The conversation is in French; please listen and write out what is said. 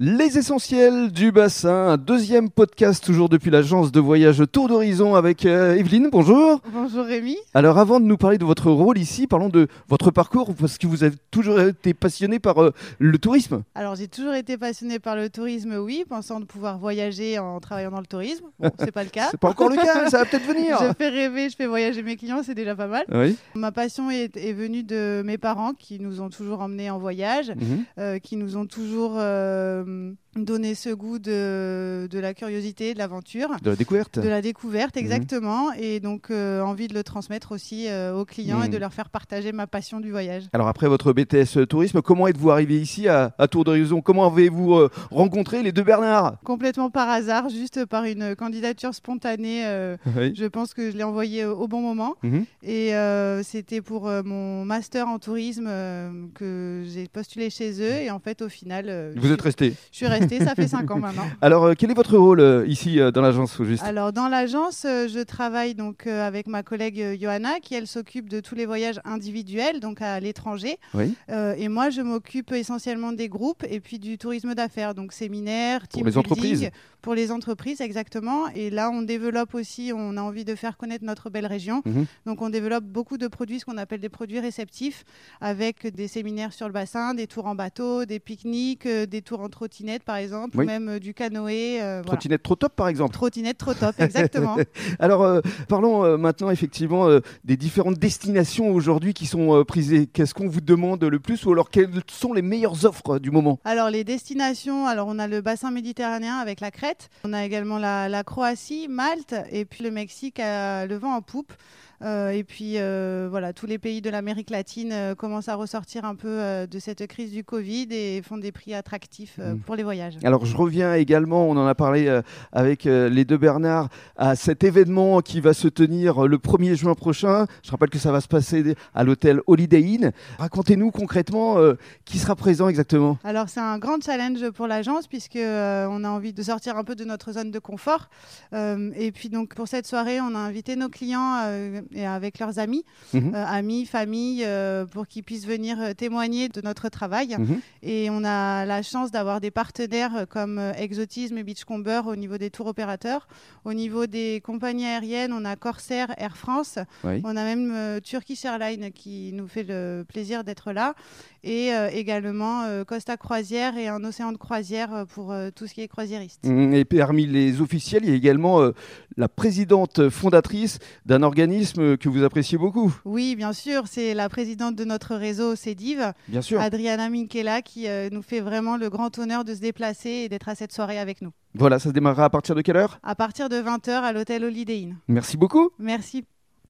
Les essentiels du bassin, un deuxième podcast toujours depuis l'agence de voyage Tour d'Horizon avec euh, Evelyne, bonjour. Bonjour Rémi. Alors avant de nous parler de votre rôle ici, parlons de votre parcours parce que vous avez toujours été passionné par euh, le tourisme. Alors j'ai toujours été passionné par le tourisme, oui, pensant de pouvoir voyager en travaillant dans le tourisme. Bon, c'est pas le cas. C'est pas encore le cas, ça va peut-être venir. Je fais rêver, je fais voyager mes clients, c'est déjà pas mal. Oui. Ma passion est, est venue de mes parents qui nous ont toujours emmenés en voyage, Mhm. euh, qui nous ont toujours euh, donné ce goût de, de la curiosité, de l'aventure. De la découverte. De la découverte, Mhm. exactement, et donc euh, envie de le transmettre aussi euh, aux clients et Mhm. de leur faire partager ma passion du voyage. Alors après votre BTS tourisme, comment êtes-vous arrivé ici à, à Tour d'Horizon Comment avez-vous rencontré les deux Bernard Complètement par hasard, juste par une candidature spontanée. Oui. je pense que je l'ai envoyé au au bon moment. Mhm. Et c'était pour mon master en tourisme que j'ai postulé chez eux. Et en fait, au final, Vous êtes resté? Je suis restée. Ça fait cinq ans maintenant. Alors euh, quel est votre rôle euh, ici euh, dans l'agence juste? Alors dans l'agence, je travaille donc avec ma collègue Johanna qui elle s'occupe de tous les voyages individuels donc à l'étranger Oui. Euh, et moi je m'occupe essentiellement des groupes et puis du tourisme d'affaires donc séminaires, Pour team les entreprises. pour les entreprises exactement et là on développe aussi on a envie de faire connaître notre belle région Mhm. donc on développe beaucoup de produits ce qu'on appelle des produits réceptifs avec des séminaires sur le bassin, des tours en bateau, des pique-niques, des tours en trottinette par exemple Oui. ou même euh, du canoë euh, voilà. Trottinette trop top par exemple. Trottinette trop top, exactement. Alors, euh, parlons euh, maintenant effectivement des différentes destinations aujourd'hui qui sont prisées. Qu'est-ce qu'on vous demande le plus ou alors quelles sont les meilleures offres du moment? Alors les destinations, alors on a le bassin méditerranéen avec la Crète, on a également la, la Croatie, Malte et puis le Mexique à le vent en poupe. Euh, et puis euh, voilà, tous les pays de l'Amérique latine euh, commencent à ressortir un peu de cette crise du Covid et font des prix attractifs euh, Mm. pour les voyages. Alors, je reviens également, on en a parlé euh, avec euh, les deux Bernard, à cet événement qui va se tenir le 1er juin prochain. Je rappelle que ça va se passer à l'hôtel Holiday Inn. Racontez-nous concrètement qui sera présent exactement. Alors c'est un grand challenge pour l'agence puisque on a envie de sortir un peu de notre zone de confort. Et puis donc pour cette soirée, on a invité nos clients et avec leurs amis, Mhm. euh, amis, famille, pour qu'ils puissent venir témoigner de notre travail. Mhm. Et on a la chance d'avoir des partenaires euh, comme euh, Exotisme et Beachcomber au niveau des tours opérateurs. Au niveau des compagnies aériennes, on a Corsair, Air France. Oui. On a même euh, Turkish Airlines qui nous fait le plaisir d'être là. Et euh, également Costa Croisière et un océan de croisière pour tout ce qui est croisiériste. Mm, Et parmi les officiels, il y a également la présidente fondatrice d'un organisme que vous appréciez beaucoup. Oui, bien sûr, c'est la présidente de notre réseau CEDIV, Bien sûr. Adriana Minkela, qui nous fait vraiment le grand honneur de se déplacer et d'être à cette soirée avec nous. Voilà, ça démarrera à partir de quelle heure? À partir de 20h à l'hôtel Holiday Inn. Merci beaucoup. Merci.